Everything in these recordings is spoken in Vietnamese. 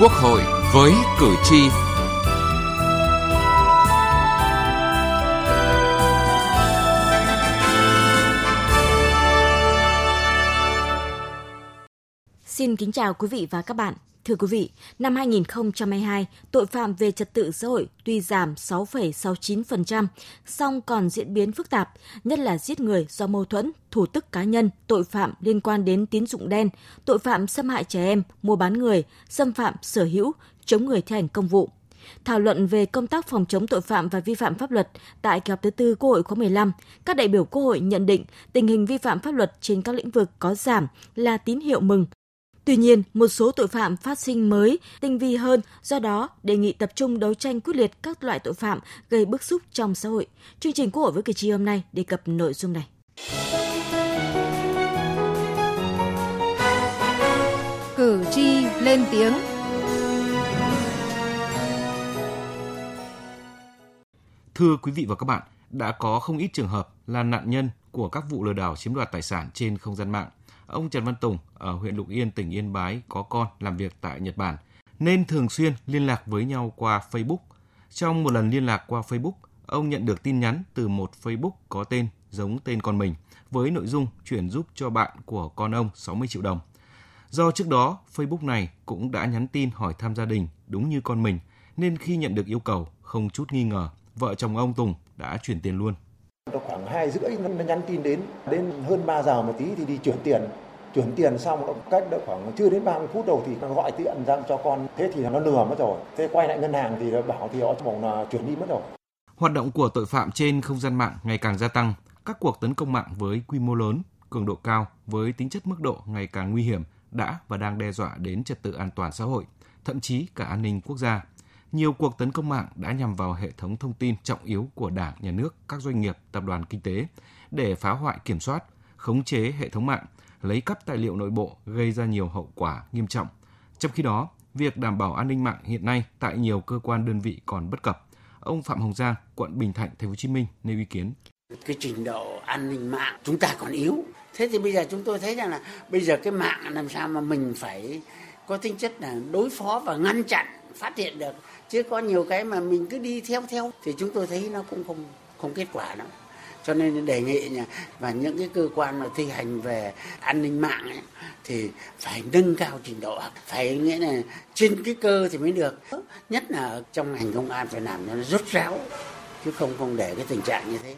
Quốc hội với cử tri. Xin kính chào quý vị và các bạn. Thưa quý vị, năm 2022, tội phạm về trật tự xã hội tuy giảm 6,69%, song còn diễn biến phức tạp, nhất là giết người do mâu thuẫn, thủ tức cá nhân, tội phạm liên quan đến tín dụng đen, tội phạm xâm hại trẻ em, mua bán người, xâm phạm sở hữu, chống người thi hành công vụ. Thảo luận về công tác phòng chống tội phạm và vi phạm pháp luật tại kỳ họp thứ tư Quốc hội khóa 15, các đại biểu Quốc hội nhận định tình hình vi phạm pháp luật trên các lĩnh vực có giảm là tín hiệu mừng Tuy nhiên, một số tội phạm phát sinh mới, tinh vi hơn, do đó đề nghị tập trung đấu tranh quyết liệt các loại tội phạm gây bức xúc trong xã hội. Chương trình Quốc hội với cử tri hôm nay đề cập nội dung này. Cử tri lên tiếng. Thưa quý vị và các bạn, đã có không ít trường hợp là nạn nhân của các vụ lừa đảo chiếm đoạt tài sản trên không gian mạng Ông Trần Văn Tùng ở huyện Lục Yên, tỉnh Yên Bái có con làm việc tại Nhật Bản nên thường xuyên liên lạc với nhau qua Facebook. Trong một lần liên lạc qua Facebook, ông nhận được tin nhắn từ một Facebook có tên giống tên con mình với nội dung chuyển giúp cho bạn của con ông 60 triệu đồng. Do trước đó, Facebook này cũng đã nhắn tin hỏi thăm gia đình đúng như con mình, nên khi nhận được yêu cầu, không chút nghi ngờ, vợ chồng ông Tùng đã chuyển tiền luôn. Khoảng 2 rưỡi nó nhắn tin đến, đến hơn 3 giờ một tí thì đi chuyển tiền. Chuyển tiền xong cách đó khoảng chưa đến 30 phút đầu thì nó gọi tiện ra cho con. Thế thì nó lừa mất rồi. Thế quay lại ngân hàng thì bảo thì họ bảo là chuyển đi mất rồi. Hoạt động của tội phạm trên không gian mạng ngày càng gia tăng. Các cuộc tấn công mạng với quy mô lớn, cường độ cao với tính chất mức độ ngày càng nguy hiểm đã và đang đe dọa đến trật tự an toàn xã hội, thậm chí cả an ninh quốc gia nhiều cuộc tấn công mạng đã nhằm vào hệ thống thông tin trọng yếu của Đảng, Nhà nước, các doanh nghiệp, tập đoàn kinh tế để phá hoại kiểm soát, khống chế hệ thống mạng, lấy cắp tài liệu nội bộ gây ra nhiều hậu quả nghiêm trọng. Trong khi đó, việc đảm bảo an ninh mạng hiện nay tại nhiều cơ quan đơn vị còn bất cập. Ông Phạm Hồng Giang, quận Bình Thạnh, Thành phố Hồ Chí Minh nêu ý kiến. Cái trình độ an ninh mạng chúng ta còn yếu. Thế thì bây giờ chúng tôi thấy rằng là bây giờ cái mạng làm sao mà mình phải có tính chất là đối phó và ngăn chặn phát hiện được. Chứ có nhiều cái mà mình cứ đi theo theo thì chúng tôi thấy nó cũng không không kết quả lắm. Cho nên đề nghị nha và những cái cơ quan mà thi hành về an ninh mạng ấy, thì phải nâng cao trình độ. Phải nghĩa là trên cái cơ thì mới được. Nhất là trong ngành công an phải làm cho nó rút ráo chứ không không để cái tình trạng như thế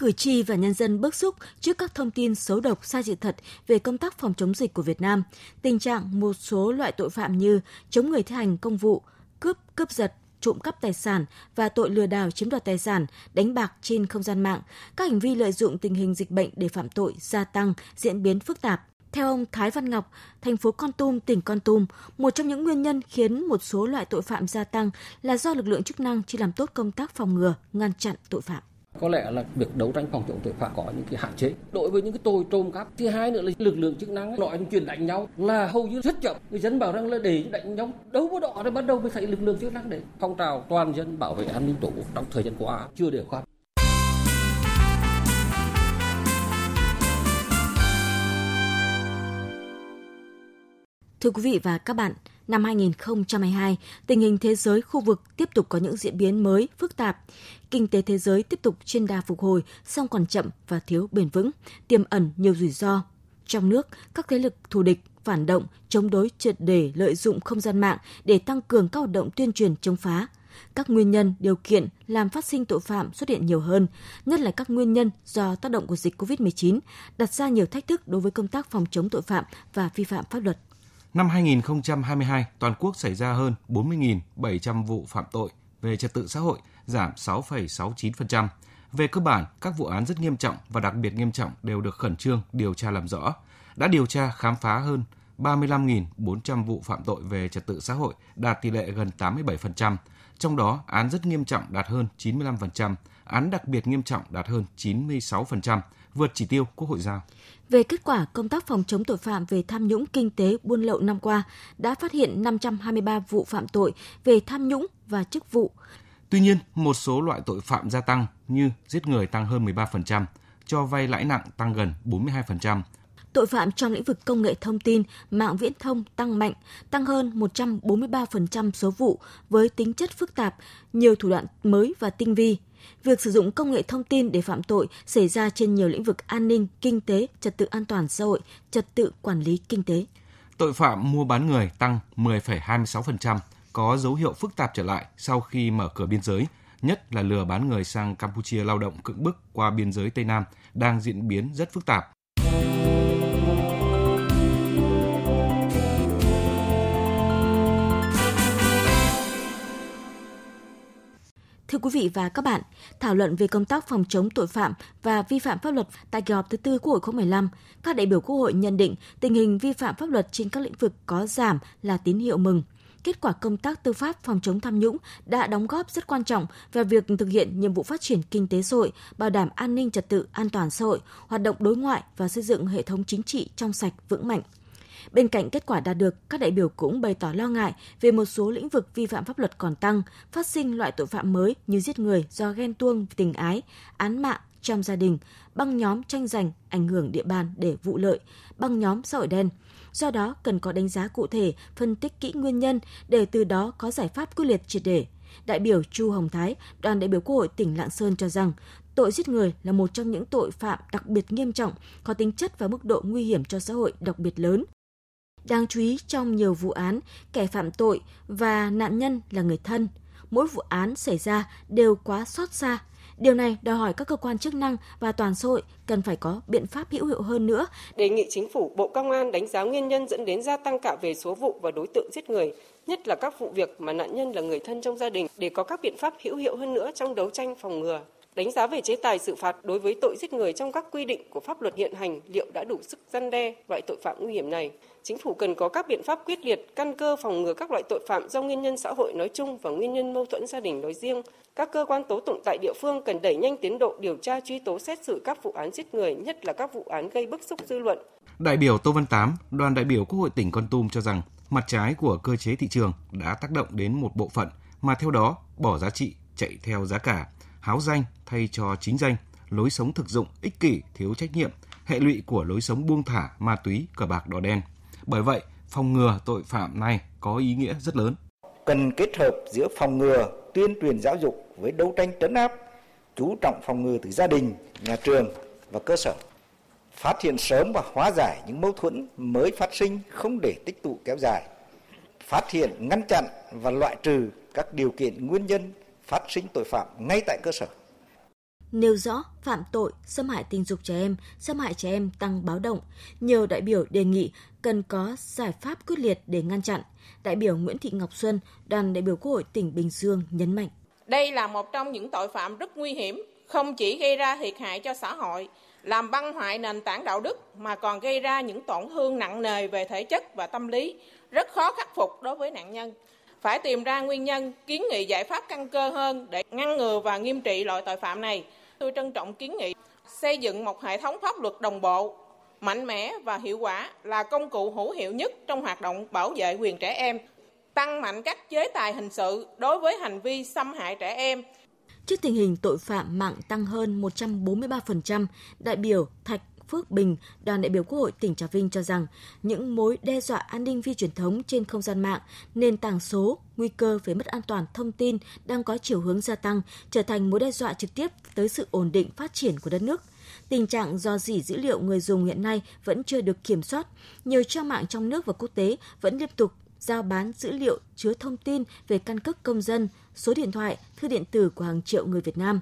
cử tri và nhân dân bức xúc trước các thông tin xấu độc sai sự thật về công tác phòng chống dịch của Việt Nam, tình trạng một số loại tội phạm như chống người thi hành công vụ, cướp, cướp giật, trộm cắp tài sản và tội lừa đảo chiếm đoạt tài sản, đánh bạc trên không gian mạng, các hành vi lợi dụng tình hình dịch bệnh để phạm tội gia tăng, diễn biến phức tạp. Theo ông Thái Văn Ngọc, thành phố Con Tum, tỉnh Con Tum, một trong những nguyên nhân khiến một số loại tội phạm gia tăng là do lực lượng chức năng chưa làm tốt công tác phòng ngừa, ngăn chặn tội phạm. Có lẽ là việc đấu tranh phòng chống tội phạm có những cái hạn chế. Đối với những cái tội trộm cắp, thứ hai nữa là lực lượng chức năng nói chuyện đánh nhau là hầu như rất chậm. Người dân bảo rằng là để đánh nhau đấu có đỏ thì bắt đầu mới thấy lực lượng chức năng để phong trào toàn dân bảo vệ an ninh tổ quốc trong thời gian qua chưa đều khoan. Thưa quý vị và các bạn, năm 2022, tình hình thế giới khu vực tiếp tục có những diễn biến mới, phức tạp. Kinh tế thế giới tiếp tục trên đà phục hồi, song còn chậm và thiếu bền vững, tiềm ẩn nhiều rủi ro. Trong nước, các thế lực thù địch, phản động, chống đối triệt để lợi dụng không gian mạng để tăng cường các hoạt động tuyên truyền chống phá. Các nguyên nhân, điều kiện làm phát sinh tội phạm xuất hiện nhiều hơn, nhất là các nguyên nhân do tác động của dịch COVID-19, đặt ra nhiều thách thức đối với công tác phòng chống tội phạm và vi phạm pháp luật. Năm 2022, toàn quốc xảy ra hơn 40.700 vụ phạm tội về trật tự xã hội, giảm 6,69%. Về cơ bản, các vụ án rất nghiêm trọng và đặc biệt nghiêm trọng đều được khẩn trương điều tra làm rõ. Đã điều tra khám phá hơn 35.400 vụ phạm tội về trật tự xã hội, đạt tỷ lệ gần 87%. Trong đó, án rất nghiêm trọng đạt hơn 95%, án đặc biệt nghiêm trọng đạt hơn 96%, vượt chỉ tiêu Quốc hội giao. Về kết quả công tác phòng chống tội phạm về tham nhũng kinh tế buôn lậu năm qua đã phát hiện 523 vụ phạm tội về tham nhũng và chức vụ. Tuy nhiên, một số loại tội phạm gia tăng như giết người tăng hơn 13%, cho vay lãi nặng tăng gần 42%, tội phạm trong lĩnh vực công nghệ thông tin, mạng viễn thông tăng mạnh, tăng hơn 143% số vụ với tính chất phức tạp, nhiều thủ đoạn mới và tinh vi. Việc sử dụng công nghệ thông tin để phạm tội xảy ra trên nhiều lĩnh vực an ninh, kinh tế, trật tự an toàn xã hội, trật tự quản lý kinh tế. Tội phạm mua bán người tăng 10,26%, có dấu hiệu phức tạp trở lại sau khi mở cửa biên giới, nhất là lừa bán người sang Campuchia lao động cưỡng bức qua biên giới Tây Nam đang diễn biến rất phức tạp. Thưa quý vị và các bạn, thảo luận về công tác phòng chống tội phạm và vi phạm pháp luật tại kỳ họp thứ tư Quốc hội khóa 15, các đại biểu Quốc hội nhận định tình hình vi phạm pháp luật trên các lĩnh vực có giảm là tín hiệu mừng. Kết quả công tác tư pháp phòng chống tham nhũng đã đóng góp rất quan trọng vào việc thực hiện nhiệm vụ phát triển kinh tế xã hội, bảo đảm an ninh trật tự, an toàn xã hội, hoạt động đối ngoại và xây dựng hệ thống chính trị trong sạch vững mạnh. Bên cạnh kết quả đạt được, các đại biểu cũng bày tỏ lo ngại về một số lĩnh vực vi phạm pháp luật còn tăng, phát sinh loại tội phạm mới như giết người do ghen tuông tình ái, án mạng trong gia đình, băng nhóm tranh giành ảnh hưởng địa bàn để vụ lợi, băng nhóm xã hội đen. Do đó, cần có đánh giá cụ thể, phân tích kỹ nguyên nhân để từ đó có giải pháp quyết liệt triệt để. Đại biểu Chu Hồng Thái, đoàn đại biểu Quốc hội tỉnh Lạng Sơn cho rằng, tội giết người là một trong những tội phạm đặc biệt nghiêm trọng, có tính chất và mức độ nguy hiểm cho xã hội đặc biệt lớn. Đáng chú ý trong nhiều vụ án, kẻ phạm tội và nạn nhân là người thân. Mỗi vụ án xảy ra đều quá xót xa. Điều này đòi hỏi các cơ quan chức năng và toàn xã hội cần phải có biện pháp hữu hiệu hơn nữa. Đề nghị chính phủ, Bộ Công an đánh giá nguyên nhân dẫn đến gia tăng cả về số vụ và đối tượng giết người, nhất là các vụ việc mà nạn nhân là người thân trong gia đình để có các biện pháp hữu hiệu hơn nữa trong đấu tranh phòng ngừa đánh giá về chế tài xử phạt đối với tội giết người trong các quy định của pháp luật hiện hành liệu đã đủ sức gian đe loại tội phạm nguy hiểm này. Chính phủ cần có các biện pháp quyết liệt, căn cơ phòng ngừa các loại tội phạm do nguyên nhân xã hội nói chung và nguyên nhân mâu thuẫn gia đình nói riêng. Các cơ quan tố tụng tại địa phương cần đẩy nhanh tiến độ điều tra truy tố xét xử các vụ án giết người, nhất là các vụ án gây bức xúc dư luận. Đại biểu Tô Văn Tám, đoàn đại biểu Quốc hội tỉnh Con Tum cho rằng mặt trái của cơ chế thị trường đã tác động đến một bộ phận mà theo đó bỏ giá trị chạy theo giá cả háo danh thay cho chính danh, lối sống thực dụng, ích kỷ, thiếu trách nhiệm, hệ lụy của lối sống buông thả, ma túy, cờ bạc đỏ đen. Bởi vậy, phòng ngừa tội phạm này có ý nghĩa rất lớn. Cần kết hợp giữa phòng ngừa, tuyên truyền giáo dục với đấu tranh trấn áp, chú trọng phòng ngừa từ gia đình, nhà trường và cơ sở. Phát hiện sớm và hóa giải những mâu thuẫn mới phát sinh không để tích tụ kéo dài. Phát hiện, ngăn chặn và loại trừ các điều kiện nguyên nhân phát sinh tội phạm ngay tại cơ sở. Nêu rõ phạm tội xâm hại tình dục trẻ em, xâm hại trẻ em tăng báo động, nhiều đại biểu đề nghị cần có giải pháp quyết liệt để ngăn chặn. Đại biểu Nguyễn Thị Ngọc Xuân, đoàn đại biểu Quốc hội tỉnh Bình Dương nhấn mạnh. Đây là một trong những tội phạm rất nguy hiểm, không chỉ gây ra thiệt hại cho xã hội, làm băng hoại nền tảng đạo đức mà còn gây ra những tổn thương nặng nề về thể chất và tâm lý, rất khó khắc phục đối với nạn nhân phải tìm ra nguyên nhân, kiến nghị giải pháp căn cơ hơn để ngăn ngừa và nghiêm trị loại tội phạm này. Tôi trân trọng kiến nghị xây dựng một hệ thống pháp luật đồng bộ, mạnh mẽ và hiệu quả là công cụ hữu hiệu nhất trong hoạt động bảo vệ quyền trẻ em, tăng mạnh các chế tài hình sự đối với hành vi xâm hại trẻ em. Trước tình hình tội phạm mạng tăng hơn 143%, đại biểu Thạch Phước Bình, đoàn đại biểu Quốc hội tỉnh Trà Vinh cho rằng những mối đe dọa an ninh phi truyền thống trên không gian mạng, nền tảng số, nguy cơ về mất an toàn thông tin đang có chiều hướng gia tăng, trở thành mối đe dọa trực tiếp tới sự ổn định phát triển của đất nước. Tình trạng do dỉ dữ liệu người dùng hiện nay vẫn chưa được kiểm soát. Nhiều trang mạng trong nước và quốc tế vẫn liên tục giao bán dữ liệu chứa thông tin về căn cước công dân, số điện thoại, thư điện tử của hàng triệu người Việt Nam.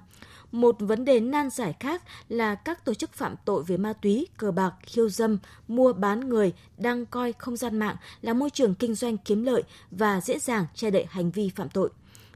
Một vấn đề nan giải khác là các tổ chức phạm tội về ma túy, cờ bạc, khiêu dâm, mua bán người đang coi không gian mạng là môi trường kinh doanh kiếm lợi và dễ dàng che đậy hành vi phạm tội.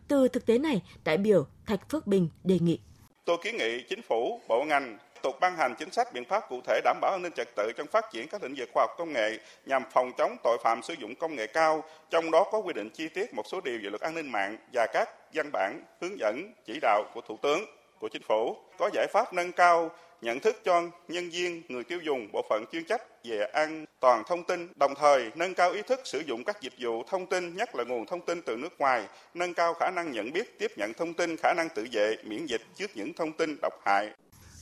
Từ thực tế này, đại biểu Thạch Phước Bình đề nghị. Tôi kiến nghị chính phủ, bộ ngành tục ban hành chính sách biện pháp cụ thể đảm bảo an ninh trật tự trong phát triển các lĩnh vực khoa học công nghệ nhằm phòng chống tội phạm sử dụng công nghệ cao, trong đó có quy định chi tiết một số điều về luật an ninh mạng và các văn bản hướng dẫn chỉ đạo của Thủ tướng của chính phủ có giải pháp nâng cao nhận thức cho nhân viên, người tiêu dùng, bộ phận chuyên trách về an toàn thông tin, đồng thời nâng cao ý thức sử dụng các dịch vụ thông tin, nhất là nguồn thông tin từ nước ngoài, nâng cao khả năng nhận biết, tiếp nhận thông tin, khả năng tự vệ, miễn dịch trước những thông tin độc hại.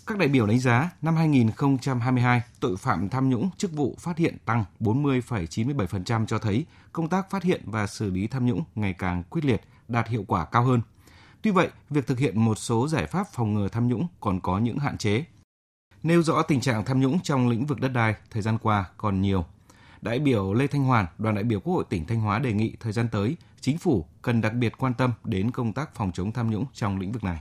Các đại biểu đánh giá năm 2022, tội phạm tham nhũng chức vụ phát hiện tăng 40,97% cho thấy công tác phát hiện và xử lý tham nhũng ngày càng quyết liệt, đạt hiệu quả cao hơn. Tuy vậy, việc thực hiện một số giải pháp phòng ngừa tham nhũng còn có những hạn chế. Nêu rõ tình trạng tham nhũng trong lĩnh vực đất đai thời gian qua còn nhiều. Đại biểu Lê Thanh Hoàn, đoàn đại biểu Quốc hội tỉnh Thanh Hóa đề nghị thời gian tới, chính phủ cần đặc biệt quan tâm đến công tác phòng chống tham nhũng trong lĩnh vực này.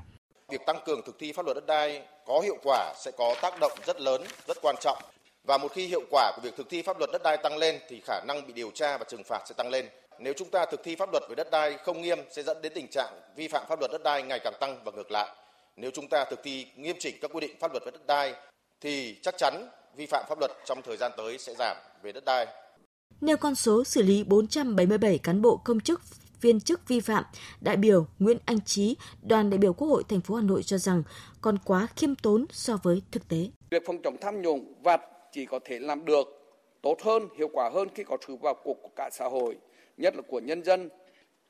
Việc tăng cường thực thi pháp luật đất đai có hiệu quả sẽ có tác động rất lớn, rất quan trọng. Và một khi hiệu quả của việc thực thi pháp luật đất đai tăng lên thì khả năng bị điều tra và trừng phạt sẽ tăng lên. Nếu chúng ta thực thi pháp luật về đất đai không nghiêm sẽ dẫn đến tình trạng vi phạm pháp luật đất đai ngày càng tăng và ngược lại. Nếu chúng ta thực thi nghiêm chỉnh các quy định pháp luật về đất đai thì chắc chắn vi phạm pháp luật trong thời gian tới sẽ giảm về đất đai. Nêu con số xử lý 477 cán bộ công chức viên chức vi phạm, đại biểu Nguyễn Anh Trí, đoàn đại biểu Quốc hội thành phố Hà Nội cho rằng còn quá khiêm tốn so với thực tế. Việc phòng chống tham nhũng vặt chỉ có thể làm được tốt hơn, hiệu quả hơn khi có sự vào cuộc của cả xã hội, nhất là của nhân dân.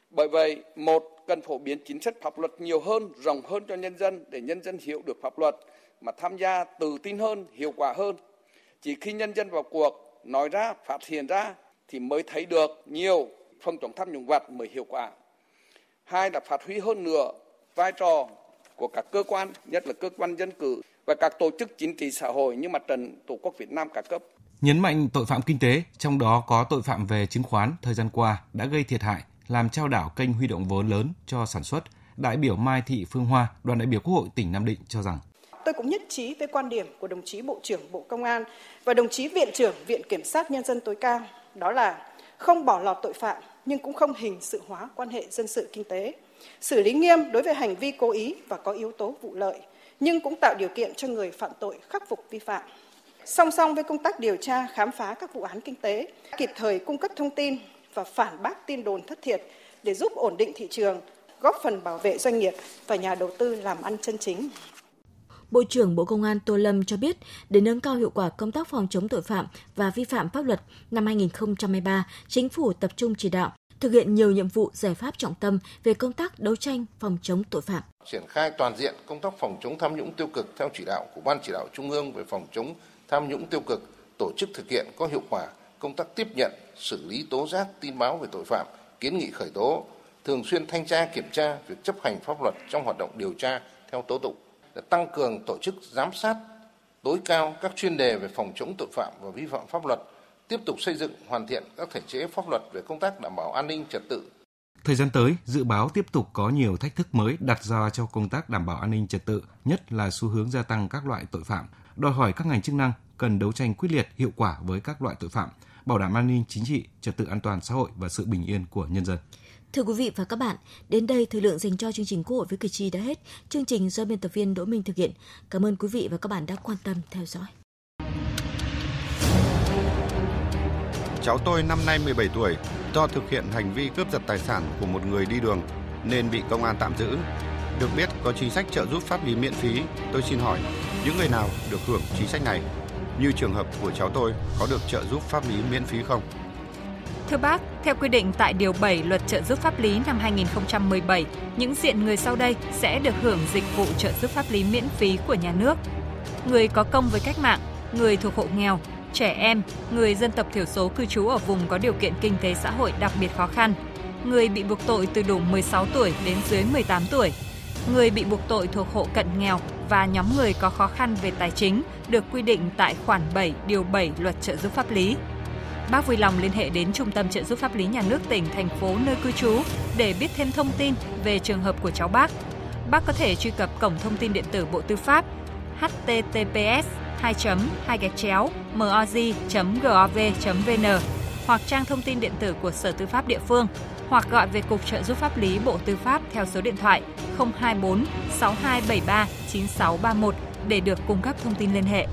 Bởi vậy, một, cần phổ biến chính sách pháp luật nhiều hơn, rộng hơn cho nhân dân để nhân dân hiểu được pháp luật mà tham gia tự tin hơn, hiệu quả hơn. Chỉ khi nhân dân vào cuộc, nói ra, phát hiện ra thì mới thấy được nhiều phòng chống tham nhũng vặt mới hiệu quả. Hai là phát huy hơn nữa vai trò của các cơ quan, nhất là cơ quan dân cử và các tổ chức chính trị xã hội như mặt trận Tổ quốc Việt Nam cả cấp. Nhấn mạnh tội phạm kinh tế, trong đó có tội phạm về chứng khoán thời gian qua đã gây thiệt hại, làm trao đảo kênh huy động vốn lớn cho sản xuất. Đại biểu Mai Thị Phương Hoa, đoàn đại biểu Quốc hội tỉnh Nam Định cho rằng tôi cũng nhất trí với quan điểm của đồng chí Bộ trưởng Bộ Công an và đồng chí Viện trưởng Viện Kiểm sát Nhân dân tối cao, đó là không bỏ lọt tội phạm nhưng cũng không hình sự hóa quan hệ dân sự kinh tế, xử lý nghiêm đối với hành vi cố ý và có yếu tố vụ lợi, nhưng cũng tạo điều kiện cho người phạm tội khắc phục vi phạm. Song song với công tác điều tra, khám phá các vụ án kinh tế, kịp thời cung cấp thông tin và phản bác tin đồn thất thiệt để giúp ổn định thị trường, góp phần bảo vệ doanh nghiệp và nhà đầu tư làm ăn chân chính. Bộ trưởng Bộ Công an Tô Lâm cho biết, để nâng cao hiệu quả công tác phòng chống tội phạm và vi phạm pháp luật, năm 2023, Chính phủ tập trung chỉ đạo thực hiện nhiều nhiệm vụ giải pháp trọng tâm về công tác đấu tranh phòng chống tội phạm. Triển khai toàn diện công tác phòng chống tham nhũng tiêu cực theo chỉ đạo của Ban chỉ đạo Trung ương về phòng chống tham nhũng tiêu cực, tổ chức thực hiện có hiệu quả công tác tiếp nhận, xử lý tố giác tin báo về tội phạm, kiến nghị khởi tố, thường xuyên thanh tra kiểm tra việc chấp hành pháp luật trong hoạt động điều tra theo tố tụng để tăng cường tổ chức giám sát tối cao các chuyên đề về phòng chống tội phạm và vi phạm pháp luật, tiếp tục xây dựng hoàn thiện các thể chế pháp luật về công tác đảm bảo an ninh trật tự. Thời gian tới, dự báo tiếp tục có nhiều thách thức mới đặt ra cho công tác đảm bảo an ninh trật tự, nhất là xu hướng gia tăng các loại tội phạm, đòi hỏi các ngành chức năng cần đấu tranh quyết liệt hiệu quả với các loại tội phạm, bảo đảm an ninh chính trị, trật tự an toàn xã hội và sự bình yên của nhân dân. Thưa quý vị và các bạn, đến đây thời lượng dành cho chương trình Quốc hội với cử tri đã hết. Chương trình do biên tập viên Đỗ Minh thực hiện. Cảm ơn quý vị và các bạn đã quan tâm theo dõi. Cháu tôi năm nay 17 tuổi, do thực hiện hành vi cướp giật tài sản của một người đi đường nên bị công an tạm giữ. Được biết có chính sách trợ giúp pháp lý miễn phí, tôi xin hỏi những người nào được hưởng chính sách này? Như trường hợp của cháu tôi có được trợ giúp pháp lý miễn phí không? Thưa bác, theo quy định tại Điều 7 Luật trợ giúp pháp lý năm 2017, những diện người sau đây sẽ được hưởng dịch vụ trợ giúp pháp lý miễn phí của nhà nước. Người có công với cách mạng, người thuộc hộ nghèo, trẻ em, người dân tộc thiểu số cư trú ở vùng có điều kiện kinh tế xã hội đặc biệt khó khăn, người bị buộc tội từ đủ 16 tuổi đến dưới 18 tuổi, người bị buộc tội thuộc hộ cận nghèo và nhóm người có khó khăn về tài chính được quy định tại khoản 7 điều 7 Luật trợ giúp pháp lý. Bác vui lòng liên hệ đến Trung tâm trợ giúp pháp lý nhà nước tỉnh, thành phố nơi cư trú để biết thêm thông tin về trường hợp của cháu bác. Bác có thể truy cập cổng thông tin điện tử Bộ Tư pháp https 2 chấm 2 gạch chéo moz.gov.vn hoặc trang thông tin điện tử của Sở Tư pháp địa phương, hoặc gọi về Cục trợ giúp pháp lý Bộ Tư pháp theo số điện thoại 024 6273 9631 để được cung cấp thông tin liên hệ.